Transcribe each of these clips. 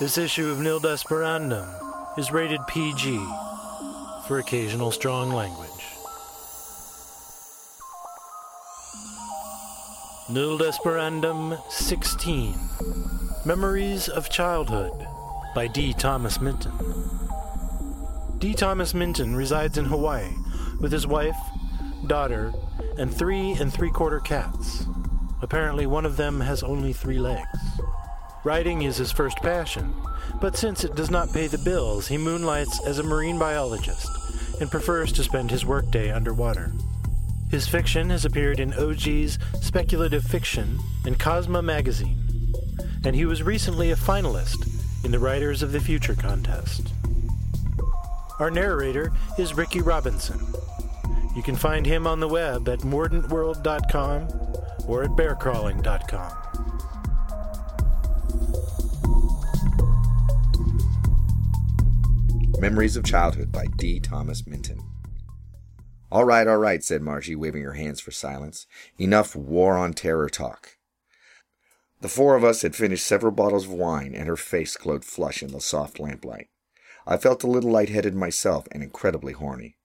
This issue of Nil Desperandum is rated PG for occasional strong language. Nil Desperandum 16 Memories of Childhood by D. Thomas Minton. D. Thomas Minton resides in Hawaii with his wife, daughter, and three and three quarter cats. Apparently, one of them has only three legs. Writing is his first passion, but since it does not pay the bills, he moonlights as a marine biologist and prefers to spend his workday underwater. His fiction has appeared in OG's Speculative Fiction and Cosmos magazine, and he was recently a finalist in the Writers of the Future contest. Our narrator is Riki Robinson. You can find him on the web at mordantworld.com or at bearcrawling.com. Memories of Childhood by D. Thomas Minton. All right, all right, said Margie, waving her hands for silence. Enough war on terror talk. The four of us had finished several bottles of wine, and her face glowed flush in the soft lamplight. I felt a little light-headed myself and incredibly horny.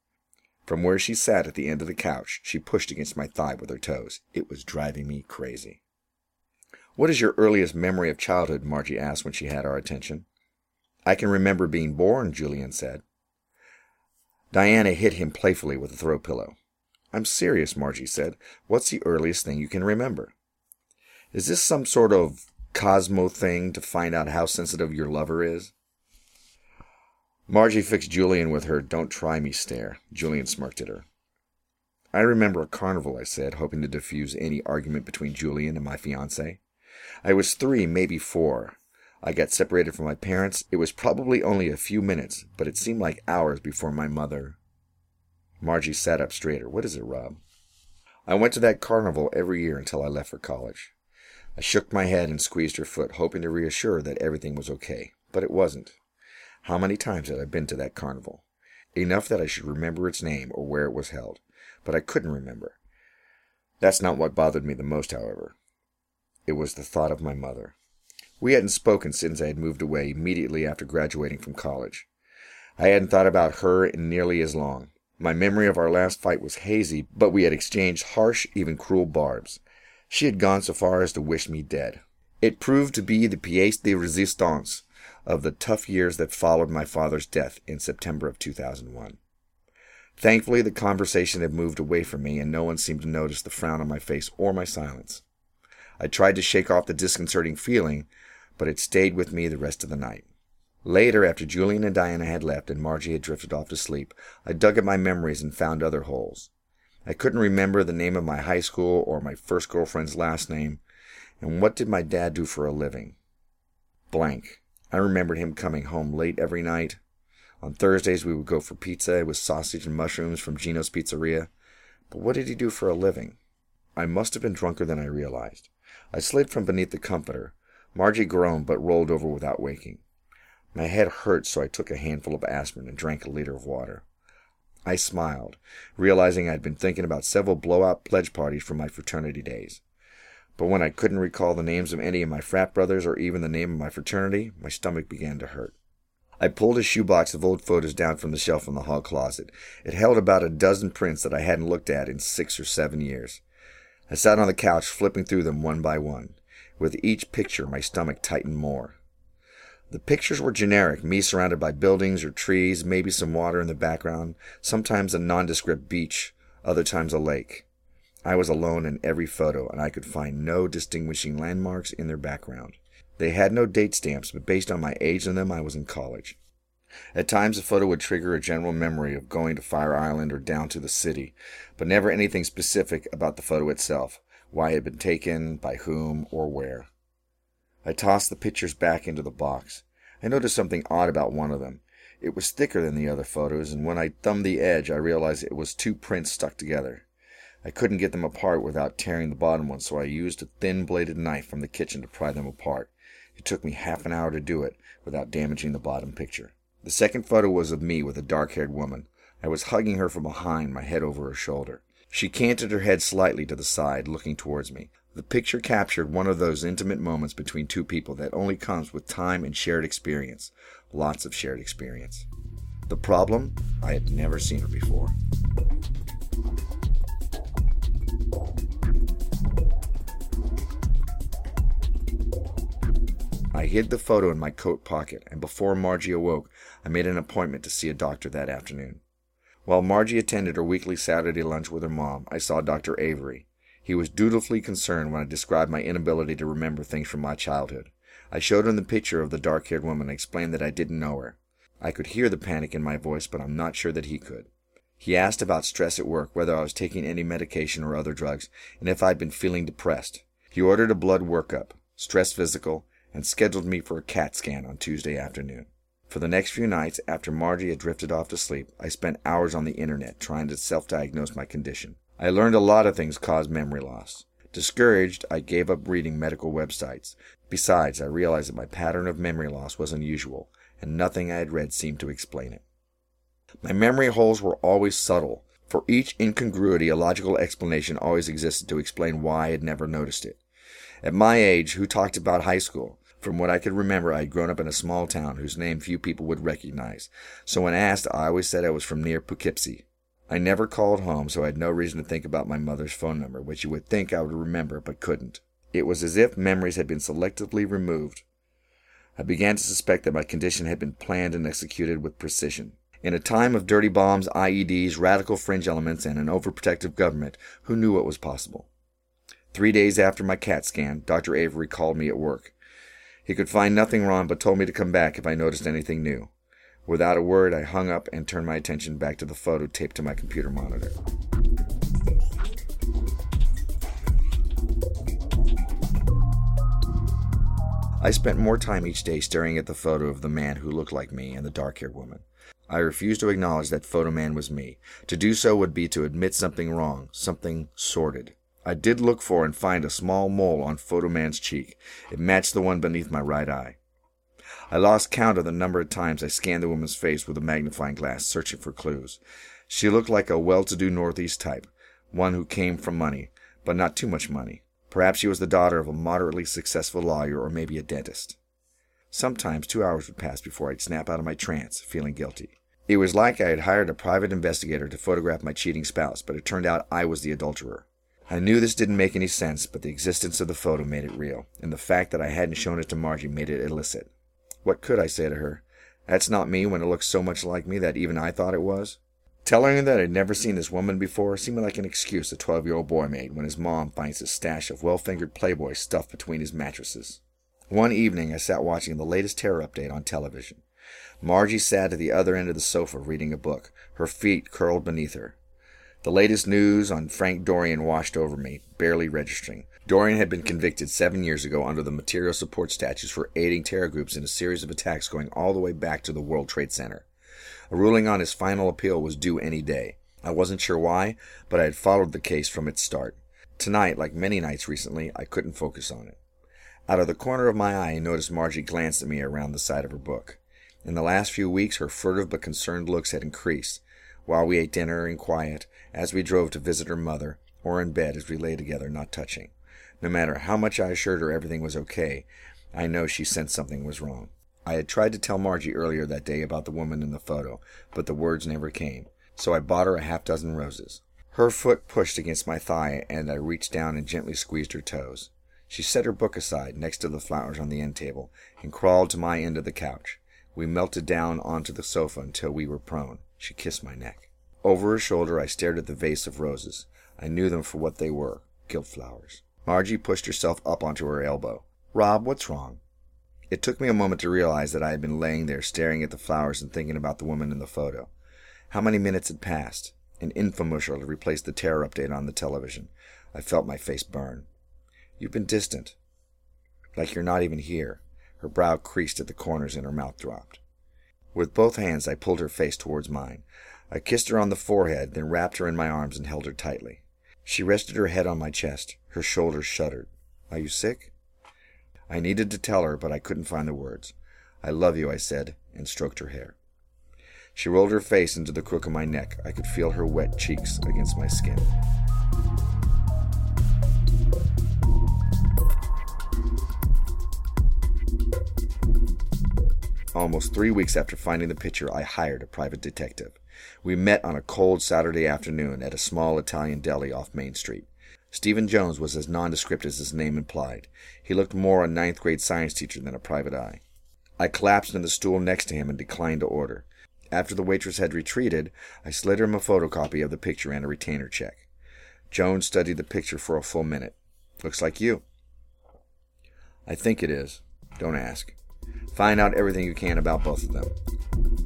From where she sat at the end of the couch, she pushed against my thigh with her toes. It was driving me crazy. What is your earliest memory of childhood? Margie asked when she had our attention. I can remember being born, Julian said. Diana hit him playfully with a throw pillow. I'm serious, Margie said. What's the earliest thing you can remember? Is this some sort of Cosmo thing to find out how sensitive your lover is? Margie fixed Julian with her don't try me stare. Julian smirked at her. I remember a carnival, I said, hoping to diffuse any argument between Julian and my fiance. I was three, maybe four. I got separated from my parents. It was probably only a few minutes, but it seemed like hours before my mother. Margie sat up straighter. What is it, Rob? I went to that carnival every year until I left for college. I shook my head and squeezed her foot, hoping to reassure her that everything was okay, but it wasn't. How many times had I been to that carnival? Enough that I should remember its name or where it was held, but I couldn't remember. That's not what bothered me the most, however. It was the thought of my mother. We hadn't spoken since I had moved away immediately after graduating from college. I hadn't thought about her in nearly as long. My memory of our last fight was hazy, but we had exchanged harsh, even cruel barbs. She had gone so far as to wish me dead. It proved to be the pièce de résistance of the tough years that followed my father's death in September of 2001. Thankfully, the conversation had moved away from me, and no one seemed to notice the frown on my face or my silence. I tried to shake off the disconcerting feeling, but it stayed with me the rest of the night. Later, after Julian and Diana had left and Margie had drifted off to sleep, I dug at my memories and found other holes. I couldn't remember the name of my high school or my first girlfriend's last name, and what did my dad do for a living? Blank. I remembered him coming home late every night. On Thursdays, we would go for pizza with sausage and mushrooms from Gino's Pizzeria. But what did he do for a living? I must have been drunker than I realized. I slid from beneath the comforter, Margie groaned but rolled over without waking. My head hurt, so I took a handful of aspirin and drank a liter of water. I smiled, realizing I'd been thinking about several blowout pledge parties from my fraternity days. But when I couldn't recall the names of any of my frat brothers or even the name of my fraternity, my stomach began to hurt. I pulled a shoebox of old photos down from the shelf in the hall closet. It held about a dozen prints that I hadn't looked at in six or seven years. I sat on the couch, flipping through them one by one. With each picture, my stomach tightened more. The pictures were generic me surrounded by buildings or trees, maybe some water in the background, sometimes a nondescript beach, other times a lake. I was alone in every photo, and I could find no distinguishing landmarks in their background. They had no date stamps, but based on my age in them, I was in college. At times, a photo would trigger a general memory of going to Fire Island or down to the city, but never anything specific about the photo itself why it had been taken, by whom, or where. I tossed the pictures back into the box. I noticed something odd about one of them. It was thicker than the other photos, and when I thumbed the edge, I realized it was two prints stuck together. I couldn't get them apart without tearing the bottom one, so I used a thin bladed knife from the kitchen to pry them apart. It took me half an hour to do it without damaging the bottom picture. The second photo was of me with a dark haired woman. I was hugging her from behind, my head over her shoulder. She canted her head slightly to the side, looking towards me. The picture captured one of those intimate moments between two people that only comes with time and shared experience. Lots of shared experience. The problem? I had never seen her before. I hid the photo in my coat pocket, and before Margie awoke, I made an appointment to see a doctor that afternoon. While Margie attended her weekly Saturday lunch with her mom, I saw Dr. Avery. He was dutifully concerned when I described my inability to remember things from my childhood. I showed him the picture of the dark haired woman and explained that I didn't know her. I could hear the panic in my voice, but I'm not sure that he could. He asked about stress at work, whether I was taking any medication or other drugs, and if I'd been feeling depressed. He ordered a blood workup, stress physical, and scheduled me for a CAT scan on Tuesday afternoon. For the next few nights, after Margie had drifted off to sleep, I spent hours on the internet trying to self diagnose my condition. I learned a lot of things cause memory loss. Discouraged, I gave up reading medical websites. Besides, I realized that my pattern of memory loss was unusual, and nothing I had read seemed to explain it. My memory holes were always subtle. For each incongruity, a logical explanation always existed to explain why I had never noticed it. At my age, who talked about high school? From what I could remember, I had grown up in a small town whose name few people would recognize, so when asked, I always said I was from near Poughkeepsie. I never called home, so I had no reason to think about my mother's phone number, which you would think I would remember but couldn't. It was as if memories had been selectively removed. I began to suspect that my condition had been planned and executed with precision. In a time of dirty bombs, IEDs, radical fringe elements, and an overprotective government, who knew what was possible? Three days after my CAT scan, Dr. Avery called me at work. He could find nothing wrong, but told me to come back if I noticed anything new. Without a word, I hung up and turned my attention back to the photo taped to my computer monitor. I spent more time each day staring at the photo of the man who looked like me and the dark haired woman. I refused to acknowledge that photo man was me. To do so would be to admit something wrong, something sordid. I did look for and find a small mole on Photoman's cheek. It matched the one beneath my right eye. I lost count of the number of times I scanned the woman's face with a magnifying glass, searching for clues. She looked like a well to do Northeast type, one who came from money, but not too much money. Perhaps she was the daughter of a moderately successful lawyer or maybe a dentist. Sometimes two hours would pass before I'd snap out of my trance, feeling guilty. It was like I had hired a private investigator to photograph my cheating spouse, but it turned out I was the adulterer. I knew this didn't make any sense, but the existence of the photo made it real, and the fact that I hadn't shown it to Margie made it illicit. What could I say to her? That's not me when it looks so much like me that even I thought it was. Telling her that I'd never seen this woman before seemed like an excuse a 12 year old boy made when his mom finds a stash of well fingered Playboy stuffed between his mattresses. One evening, I sat watching the latest terror update on television. Margie sat at the other end of the sofa reading a book, her feet curled beneath her. The latest news on Frank Dorian washed over me, barely registering. Dorian had been convicted seven years ago under the material support statutes for aiding terror groups in a series of attacks going all the way back to the World Trade Center. A ruling on his final appeal was due any day. I wasn't sure why, but I had followed the case from its start. Tonight, like many nights recently, I couldn't focus on it. Out of the corner of my eye, I noticed Margie glanced at me around the side of her book. In the last few weeks, her furtive but concerned looks had increased. While we ate dinner in quiet, as we drove to visit her mother, or in bed as we lay together, not touching. No matter how much I assured her everything was okay, I know she sensed something was wrong. I had tried to tell Margie earlier that day about the woman in the photo, but the words never came, so I bought her a half dozen roses. Her foot pushed against my thigh, and I reached down and gently squeezed her toes. She set her book aside next to the flowers on the end table and crawled to my end of the couch. We melted down onto the sofa until we were prone. She kissed my neck. Over her shoulder, I stared at the vase of roses. I knew them for what they were gilt flowers. Margie pushed herself up onto her elbow. Rob, what's wrong? It took me a moment to realize that I had been laying there staring at the flowers and thinking about the woman in the photo. How many minutes had passed? An infomercial had replaced the terror update on the television. I felt my face burn. You've been distant. Like you're not even here. Her brow creased at the corners and her mouth dropped. With both hands, I pulled her face towards mine. I kissed her on the forehead, then wrapped her in my arms and held her tightly. She rested her head on my chest. Her shoulders shuddered. Are you sick? I needed to tell her, but I couldn't find the words. I love you, I said, and stroked her hair. She rolled her face into the crook of my neck. I could feel her wet cheeks against my skin. Almost three weeks after finding the picture, I hired a private detective. We met on a cold Saturday afternoon at a small Italian deli off Main Street. Stephen Jones was as nondescript as his name implied. He looked more a ninth grade science teacher than a private eye. I collapsed in the stool next to him and declined to order. After the waitress had retreated, I slid him a photocopy of the picture and a retainer check. Jones studied the picture for a full minute. Looks like you. I think it is. Don't ask. Find out everything you can about both of them.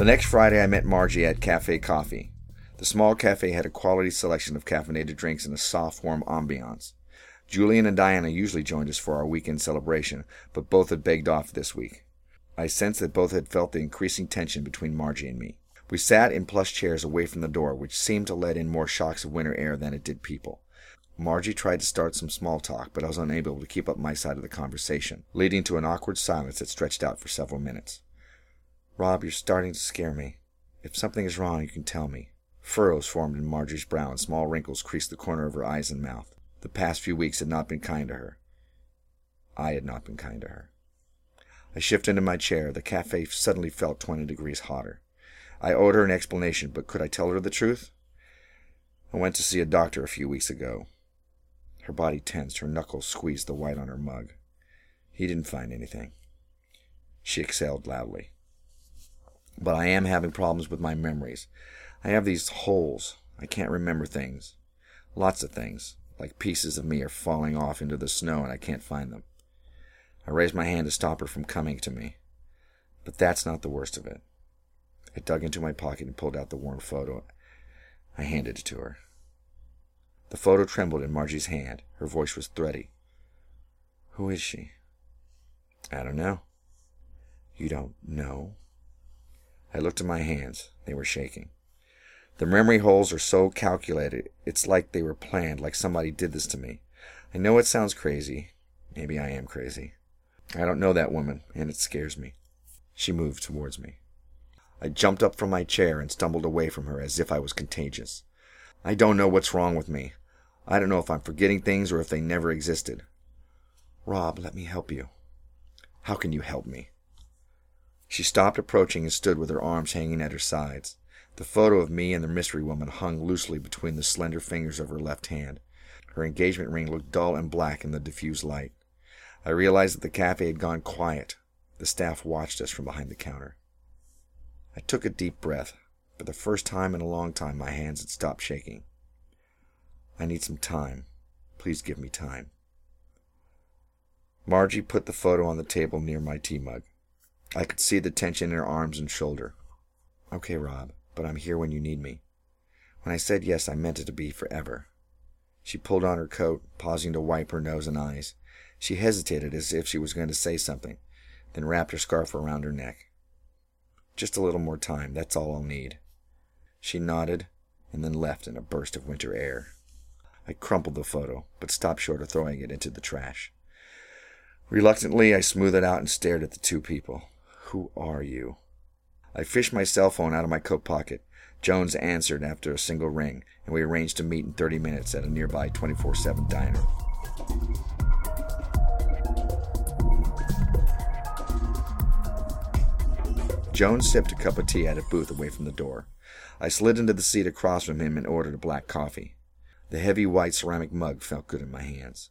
The next Friday, I met Margie at Cafe Coffee. The small cafe had a quality selection of caffeinated drinks and a soft, warm ambiance. Julian and Diana usually joined us for our weekend celebration, but both had begged off this week. I sensed that both had felt the increasing tension between Margie and me. We sat in plush chairs away from the door, which seemed to let in more shocks of winter air than it did people. Margie tried to start some small talk, but I was unable to keep up my side of the conversation, leading to an awkward silence that stretched out for several minutes. Rob, you're starting to scare me. If something is wrong, you can tell me. Furrows formed in Margie's brow and small wrinkles creased the corner of her eyes and mouth. The past few weeks had not been kind to her. I had not been kind to her. I shifted into my chair. The cafe suddenly felt twenty degrees hotter. I owed her an explanation, but could I tell her the truth? I went to see a doctor a few weeks ago. Her body tensed, her knuckles squeezed the white on her mug. He didn't find anything. She exhaled loudly. But I am having problems with my memories. I have these holes. I can't remember things. Lots of things, like pieces of me, are falling off into the snow and I can't find them. I raised my hand to stop her from coming to me. But that's not the worst of it. I dug into my pocket and pulled out the worn photo. I handed it to her. The photo trembled in Margie's hand. Her voice was thready. Who is she? I don't know. You don't know? I looked at my hands. They were shaking. The memory holes are so calculated, it's like they were planned, like somebody did this to me. I know it sounds crazy. Maybe I am crazy. I don't know that woman, and it scares me. She moved towards me. I jumped up from my chair and stumbled away from her as if I was contagious. I don't know what's wrong with me. I don't know if I'm forgetting things or if they never existed. Rob, let me help you. How can you help me? She stopped approaching and stood with her arms hanging at her sides. The photo of me and the mystery woman hung loosely between the slender fingers of her left hand. Her engagement ring looked dull and black in the diffused light. I realized that the cafe had gone quiet. The staff watched us from behind the counter. I took a deep breath. For the first time in a long time, my hands had stopped shaking. I need some time. Please give me time. Margie put the photo on the table near my tea mug. I could see the tension in her arms and shoulder. Okay, Rob, but I'm here when you need me. When I said yes, I meant it to be forever. She pulled on her coat, pausing to wipe her nose and eyes. She hesitated as if she was going to say something, then wrapped her scarf around her neck. Just a little more time, that's all I'll need. She nodded and then left in a burst of winter air. I crumpled the photo, but stopped short of throwing it into the trash. Reluctantly, I smoothed it out and stared at the two people. Who are you? I fished my cell phone out of my coat pocket. Jones answered after a single ring, and we arranged to meet in 30 minutes at a nearby 24 7 diner. Jones sipped a cup of tea at a booth away from the door. I slid into the seat across from him and ordered a black coffee. The heavy white ceramic mug felt good in my hands.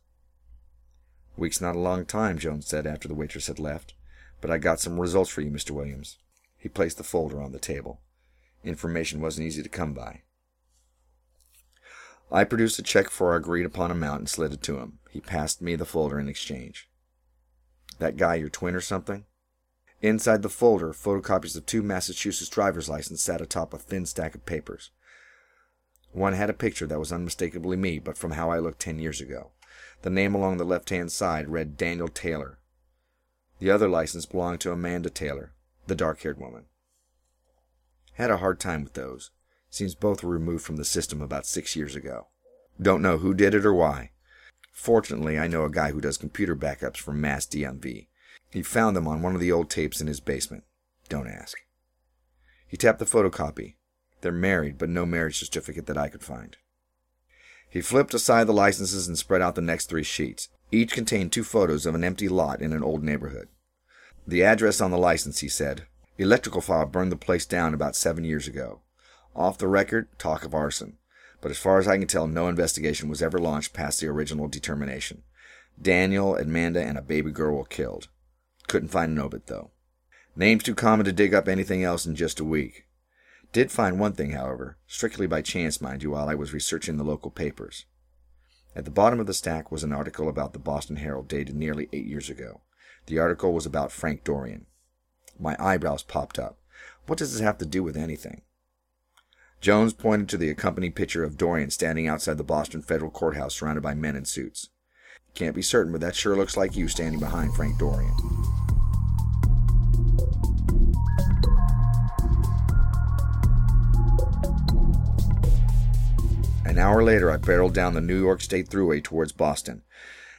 Week's not a long time, Jones said after the waitress had left. But I got some results for you, Mr. Williams. He placed the folder on the table. Information wasn't easy to come by. I produced a check for our agreed upon amount and slid it to him. He passed me the folder in exchange. That guy your twin or something? Inside the folder, photocopies of two Massachusetts driver's licenses sat atop a thin stack of papers. One had a picture that was unmistakably me, but from how I looked ten years ago. The name along the left hand side read Daniel Taylor, the other license belonged to Amanda Taylor, the dark haired woman. Had a hard time with those. Seems both were removed from the system about six years ago. Don't know who did it or why. Fortunately, I know a guy who does computer backups for Mass DMV. He found them on one of the old tapes in his basement. Don't ask. He tapped the photocopy. They're married, but no marriage certificate that I could find. He flipped aside the licenses and spread out the next three sheets. Each contained two photos of an empty lot in an old neighborhood. The address on the license, he said. Electrical fire burned the place down about seven years ago. Off the record, talk of arson. But as far as I can tell, no investigation was ever launched past the original determination. Daniel, Amanda, and a baby girl were killed. Couldn't find an obit, though. Names too common to dig up anything else in just a week. Did find one thing, however, strictly by chance, mind you, while I was researching the local papers. At the bottom of the stack was an article about the Boston Herald dated nearly eight years ago. The article was about Frank Dorian. My eyebrows popped up. What does this have to do with anything? Jones pointed to the accompanied picture of Dorian standing outside the Boston Federal Courthouse surrounded by men in suits. Can't be certain, but that sure looks like you standing behind Frank Dorian. An hour later, I barreled down the New York State Thruway towards Boston.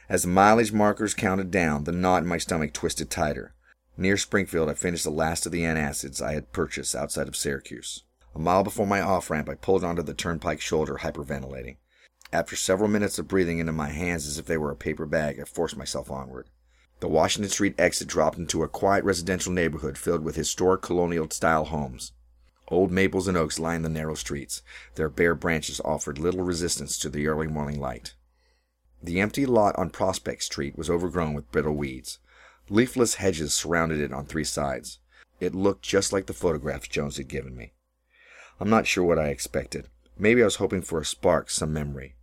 As the mileage markers counted down, the knot in my stomach twisted tighter. Near Springfield, I finished the last of the antacids I had purchased outside of Syracuse. A mile before my off ramp, I pulled onto the turnpike shoulder, hyperventilating. After several minutes of breathing into my hands as if they were a paper bag, I forced myself onward. The Washington Street exit dropped into a quiet residential neighborhood filled with historic colonial style homes. Old maples and oaks lined the narrow streets. Their bare branches offered little resistance to the early morning light. The empty lot on Prospect Street was overgrown with brittle weeds. Leafless hedges surrounded it on three sides. It looked just like the photographs Jones had given me. I'm not sure what I expected. Maybe I was hoping for a spark, some memory.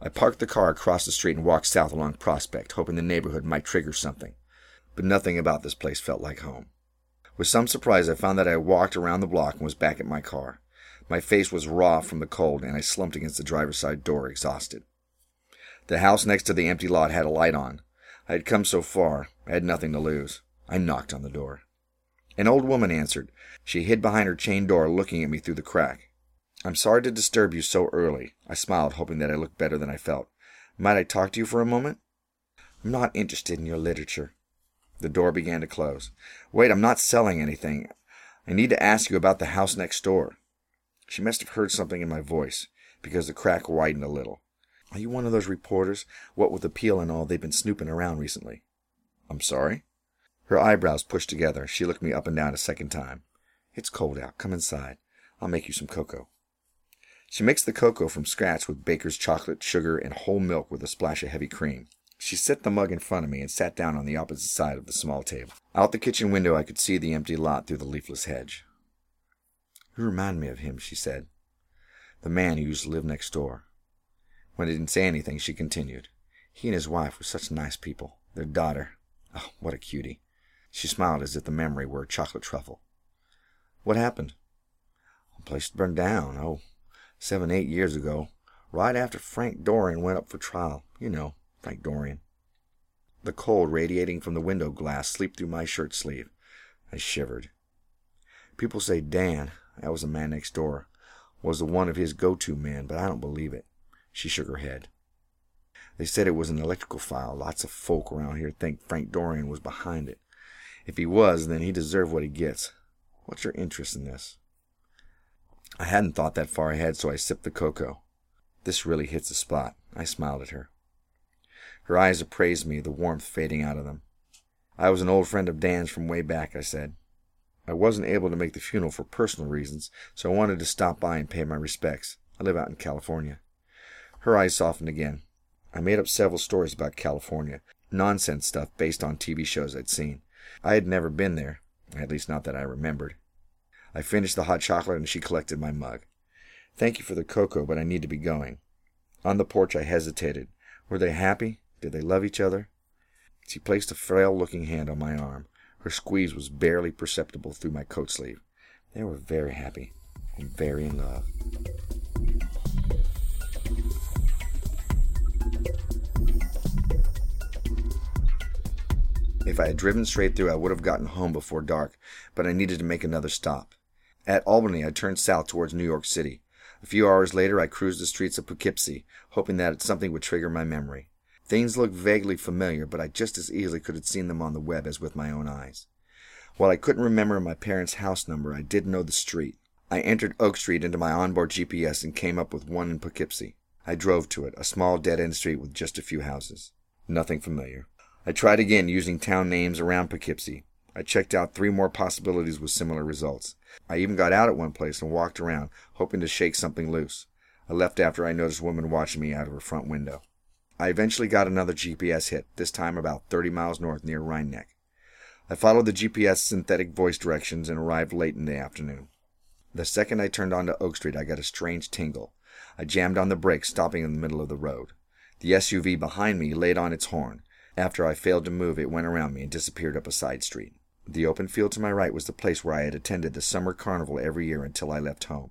I parked the car across the street and walked south along Prospect, hoping the neighborhood might trigger something. But nothing about this place felt like home. With some surprise, I found that I had walked around the block and was back at my car. My face was raw from the cold, and I slumped against the driver's side door, exhausted. The house next to the empty lot had a light on. I had come so far, I had nothing to lose. I knocked on the door. An old woman answered. She hid behind her chain door, looking at me through the crack. I'm sorry to disturb you so early. I smiled, hoping that I looked better than I felt. Might I talk to you for a moment? I'm not interested in your literature. The door began to close. Wait, I'm not selling anything. I need to ask you about the house next door. She must have heard something in my voice, because the crack widened a little. Are you one of those reporters? What with appeal and all, they've been snooping around recently. I'm sorry? Her eyebrows pushed together. She looked me up and down a second time. It's cold out. Come inside. I'll make you some cocoa. She makes the cocoa from scratch with baker's chocolate, sugar, and whole milk with a splash of heavy cream. She set the mug in front of me and sat down on the opposite side of the small table. Out the kitchen window, I could see the empty lot through the leafless hedge. You remind me of him, she said. The man who used to live next door. When I didn't say anything, she continued. He and his wife were such nice people. Their daughter, oh, what a cutie. She smiled as if the memory were a chocolate truffle. What happened? The place burned down, oh, seven, eight years ago, right after Frank Dorian went up for trial. You know, Frank Dorian. The cold radiating from the window glass slipped through my shirt sleeve. I shivered. People say Dan, that was the man next door, was the one of his go-to men, but I don't believe it. She shook her head. They said it was an electrical file. Lots of folk around here think Frank Dorian was behind it. If he was, then he deserved what he gets. What's your interest in this? I hadn't thought that far ahead, so I sipped the cocoa. This really hits the spot. I smiled at her. Her eyes appraised me, the warmth fading out of them. I was an old friend of Dan's from way back, I said. I wasn't able to make the funeral for personal reasons, so I wanted to stop by and pay my respects. I live out in California. Her eyes softened again. I made up several stories about California, nonsense stuff based on TV shows I'd seen. I had never been there, at least not that I remembered. I finished the hot chocolate and she collected my mug. Thank you for the cocoa, but I need to be going. On the porch I hesitated. Were they happy? Did they love each other? She placed a frail looking hand on my arm. Her squeeze was barely perceptible through my coat sleeve. They were very happy and very in love. If I had driven straight through, I would have gotten home before dark, but I needed to make another stop. At Albany, I turned south towards New York City. A few hours later, I cruised the streets of Poughkeepsie, hoping that something would trigger my memory. Things looked vaguely familiar, but I just as easily could have seen them on the web as with my own eyes. While I couldn't remember my parents' house number, I did know the street. I entered Oak Street into my onboard GPS and came up with one in Poughkeepsie. I drove to it, a small dead end street with just a few houses. Nothing familiar. I tried again using town names around Poughkeepsie. I checked out three more possibilities with similar results. I even got out at one place and walked around, hoping to shake something loose. I left after I noticed a woman watching me out of her front window. I eventually got another GPS hit, this time about 30 miles north near Rhinebeck. I followed the GPS synthetic voice directions and arrived late in the afternoon. The second I turned onto Oak Street, I got a strange tingle. I jammed on the brakes, stopping in the middle of the road. The SUV behind me laid on its horn. After I failed to move, it went around me and disappeared up a side street. The open field to my right was the place where I had attended the summer carnival every year until I left home.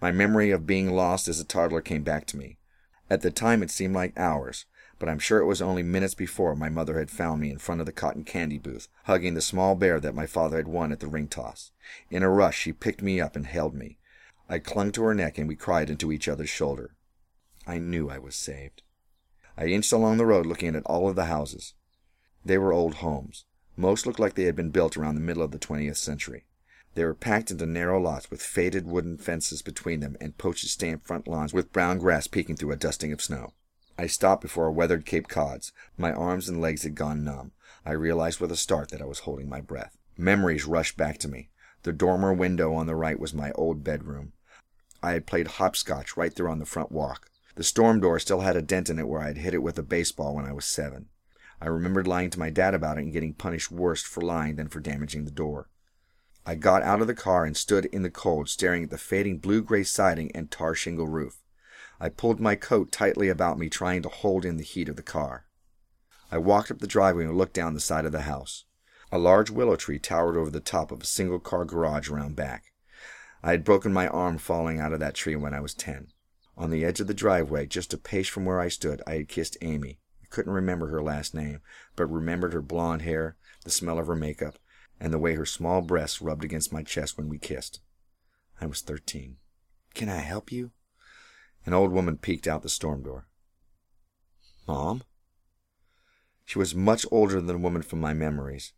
My memory of being lost as a toddler came back to me. At the time it seemed like hours, but I'm sure it was only minutes before my mother had found me in front of the cotton candy booth, hugging the small bear that my father had won at the ring toss. In a rush, she picked me up and held me. I clung to her neck and we cried into each other's shoulder. I knew I was saved. I inched along the road looking at all of the houses. They were old homes. Most looked like they had been built around the middle of the 20th century. They were packed into narrow lots with faded wooden fences between them and postage stamp front lawns with brown grass peeking through a dusting of snow. I stopped before a weathered Cape Cod's. My arms and legs had gone numb. I realized with a start that I was holding my breath. Memories rushed back to me. The dormer window on the right was my old bedroom. I had played hopscotch right there on the front walk. The storm door still had a dent in it where I had hit it with a baseball when I was seven. I remembered lying to my dad about it and getting punished worse for lying than for damaging the door. I got out of the car and stood in the cold, staring at the fading blue gray siding and tar shingle roof. I pulled my coat tightly about me, trying to hold in the heat of the car. I walked up the driveway and looked down the side of the house. A large willow tree towered over the top of a single car garage around back. I had broken my arm falling out of that tree when I was ten. On the edge of the driveway, just a pace from where I stood, I had kissed Amy. I couldn't remember her last name, but remembered her blonde hair, the smell of her makeup, and the way her small breasts rubbed against my chest when we kissed. I was thirteen. Can I help you? An old woman peeked out the storm door. Mom? She was much older than the woman from my memories,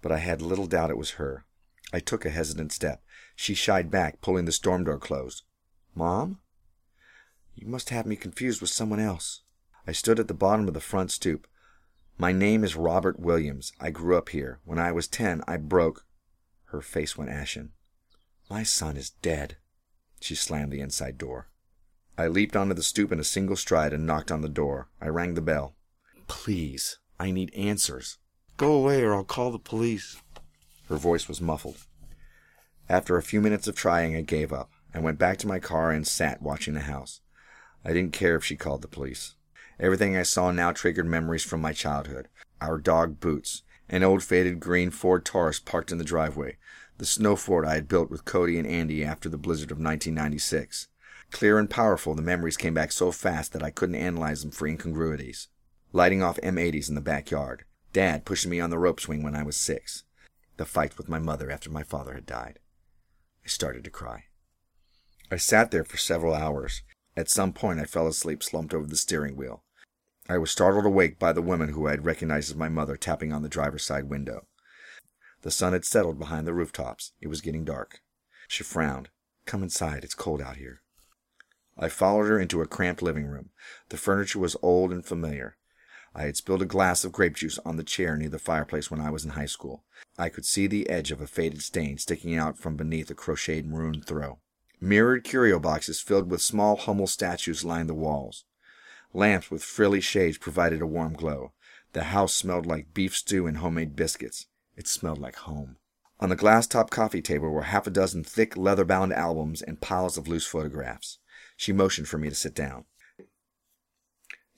but I had little doubt it was her. I took a hesitant step. She shied back, pulling the storm door closed. Mom? You must have me confused with someone else. I stood at the bottom of the front stoop, my name is Robert Williams. I grew up here. When I was ten, I broke. Her face went ashen. My son is dead. She slammed the inside door. I leaped onto the stoop in a single stride and knocked on the door. I rang the bell. Please, I need answers. Go away or I'll call the police. Her voice was muffled. After a few minutes of trying, I gave up. I went back to my car and sat watching the house. I didn't care if she called the police. Everything I saw now triggered memories from my childhood. Our dog Boots, an old faded green Ford Taurus parked in the driveway, the snow fort I had built with Cody and Andy after the blizzard of 1996. Clear and powerful, the memories came back so fast that I couldn't analyze them for incongruities. Lighting off M80s in the backyard. Dad pushing me on the rope swing when I was six. The fight with my mother after my father had died. I started to cry. I sat there for several hours. At some point, I fell asleep slumped over the steering wheel. I was startled awake by the woman who I had recognized as my mother tapping on the driver's side window. The sun had settled behind the rooftops. It was getting dark. She frowned. Come inside. It's cold out here. I followed her into a cramped living room. The furniture was old and familiar. I had spilled a glass of grape juice on the chair near the fireplace when I was in high school. I could see the edge of a faded stain sticking out from beneath a crocheted maroon throw. Mirrored curio boxes filled with small Hummel statues lined the walls. Lamps with frilly shades provided a warm glow. The house smelled like beef stew and homemade biscuits. It smelled like home. On the glass top coffee table were half a dozen thick leather bound albums and piles of loose photographs. She motioned for me to sit down.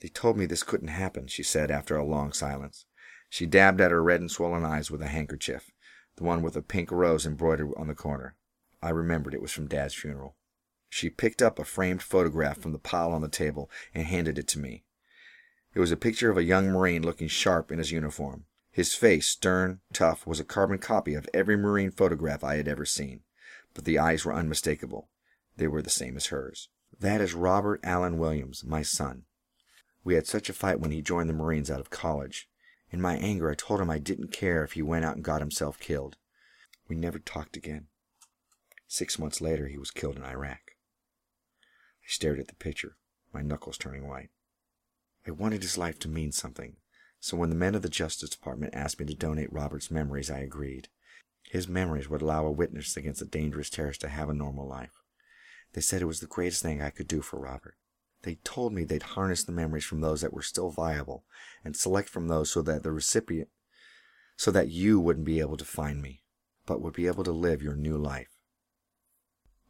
They told me this couldn't happen, she said after a long silence. She dabbed at her red and swollen eyes with a handkerchief, the one with a pink rose embroidered on the corner. I remembered it was from Dad's funeral. She picked up a framed photograph from the pile on the table and handed it to me. It was a picture of a young Marine looking sharp in his uniform. His face, stern, tough, was a carbon copy of every Marine photograph I had ever seen, but the eyes were unmistakable. They were the same as hers. That is Robert Allen Williams, my son. We had such a fight when he joined the Marines out of college. In my anger, I told him I didn't care if he went out and got himself killed. We never talked again. Six months later, he was killed in Iraq. I stared at the picture, my knuckles turning white. I wanted his life to mean something, so when the men of the Justice Department asked me to donate Robert's memories, I agreed. His memories would allow a witness against a dangerous terrorist to have a normal life. They said it was the greatest thing I could do for Robert. They told me they'd harness the memories from those that were still viable and select from those so that the recipient, so that you wouldn't be able to find me, but would be able to live your new life.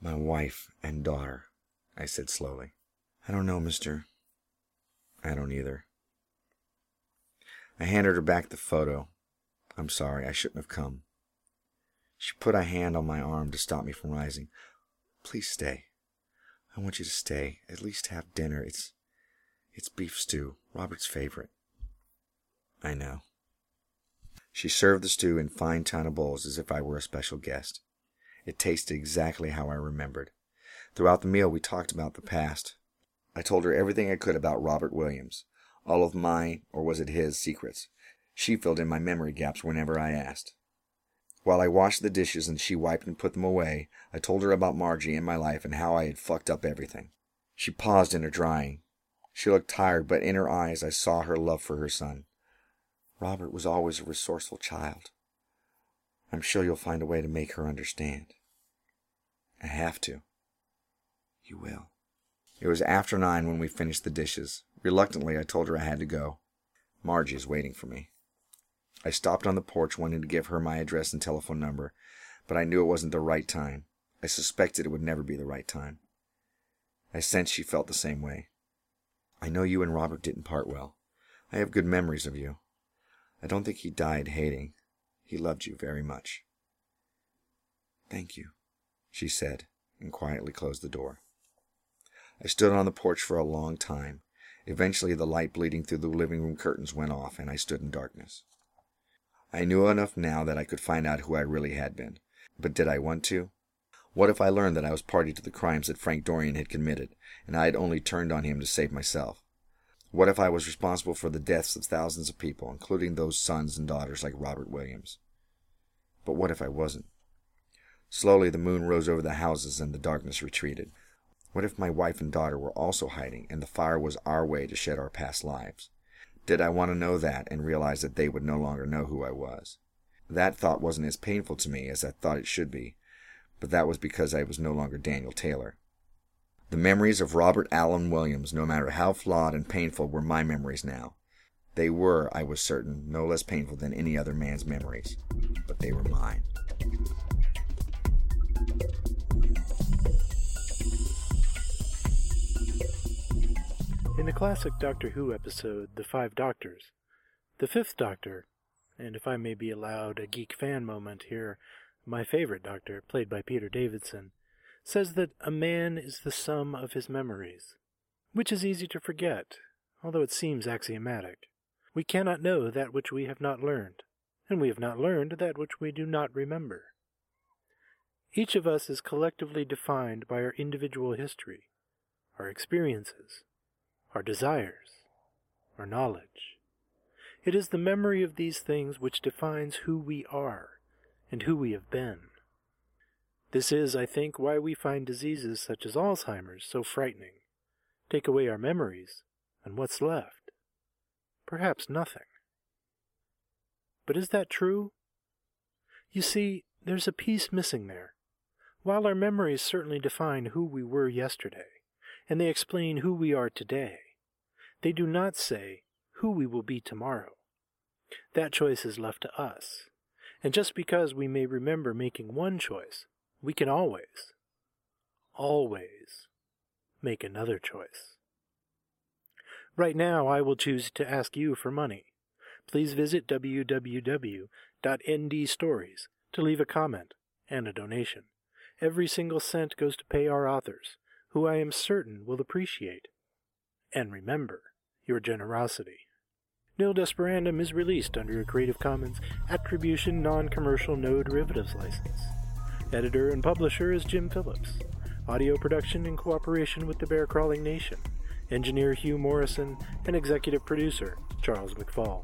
My wife and daughter, I said slowly. I don't know, mister. I don't either. I handed her back the photo. I'm sorry, I shouldn't have come. She put a hand on my arm to stop me from rising. Please stay. I want you to stay. At least have dinner. It's it's beef stew, Robert's favorite. I know. She served the stew in fine china bowls as if I were a special guest. It tasted exactly how I remembered. Throughout the meal, we talked about the past. I told her everything I could about Robert Williams, all of my, or was it his, secrets. She filled in my memory gaps whenever I asked. While I washed the dishes and she wiped and put them away, I told her about Margie and my life and how I had fucked up everything. She paused in her drying. She looked tired, but in her eyes I saw her love for her son. Robert was always a resourceful child. I'm sure you'll find a way to make her understand. I have to. You will. It was after nine when we finished the dishes. Reluctantly, I told her I had to go. Margie is waiting for me. I stopped on the porch wanting to give her my address and telephone number, but I knew it wasn't the right time. I suspected it would never be the right time. I sensed she felt the same way. I know you and Robert didn't part well. I have good memories of you. I don't think he died hating. He loved you very much. Thank you, she said, and quietly closed the door. I stood on the porch for a long time. Eventually, the light bleeding through the living room curtains went off, and I stood in darkness. I knew enough now that I could find out who I really had been. But did I want to? What if I learned that I was party to the crimes that Frank Dorian had committed, and I had only turned on him to save myself? What if I was responsible for the deaths of thousands of people, including those sons and daughters like Robert Williams? But what if I wasn't? Slowly the moon rose over the houses and the darkness retreated. What if my wife and daughter were also hiding, and the fire was our way to shed our past lives? Did I want to know that and realize that they would no longer know who I was? That thought wasn't as painful to me as I thought it should be, but that was because I was no longer Daniel Taylor. The memories of Robert Allen Williams, no matter how flawed and painful, were my memories now. They were, I was certain, no less painful than any other man's memories, but they were mine. In the classic Doctor Who episode, The Five Doctors, the fifth Doctor, and if I may be allowed a geek fan moment here, my favorite Doctor, played by Peter Davison, says that a man is the sum of his memories, which is easy to forget, although it seems axiomatic. We cannot know that which we have not learned, and we have not learned that which we do not remember. Each of us is collectively defined by our individual history, our experiences, our desires, our knowledge. It is the memory of these things which defines who we are and who we have been. This is, I think, why we find diseases such as Alzheimer's so frightening. Take away our memories, and what's left? Perhaps nothing. But is that true? You see, there's a piece missing there. While our memories certainly define who we were yesterday, and they explain who we are today. They do not say who we will be tomorrow. That choice is left to us. And just because we may remember making one choice, we can always, always make another choice. Right now, I will choose to ask you for money. Please visit www.ndstories to leave a comment and a donation. Every single cent goes to pay our authors, who I am certain will appreciate and remember your generosity. Nil Desperandum is released under a Creative Commons Attribution Non Commercial No Derivatives license. Editor and publisher is Jim Phillips. Audio production in cooperation with the Bear Crawling Nation. Engineer Hugh Morrison and executive producer Charles McFall.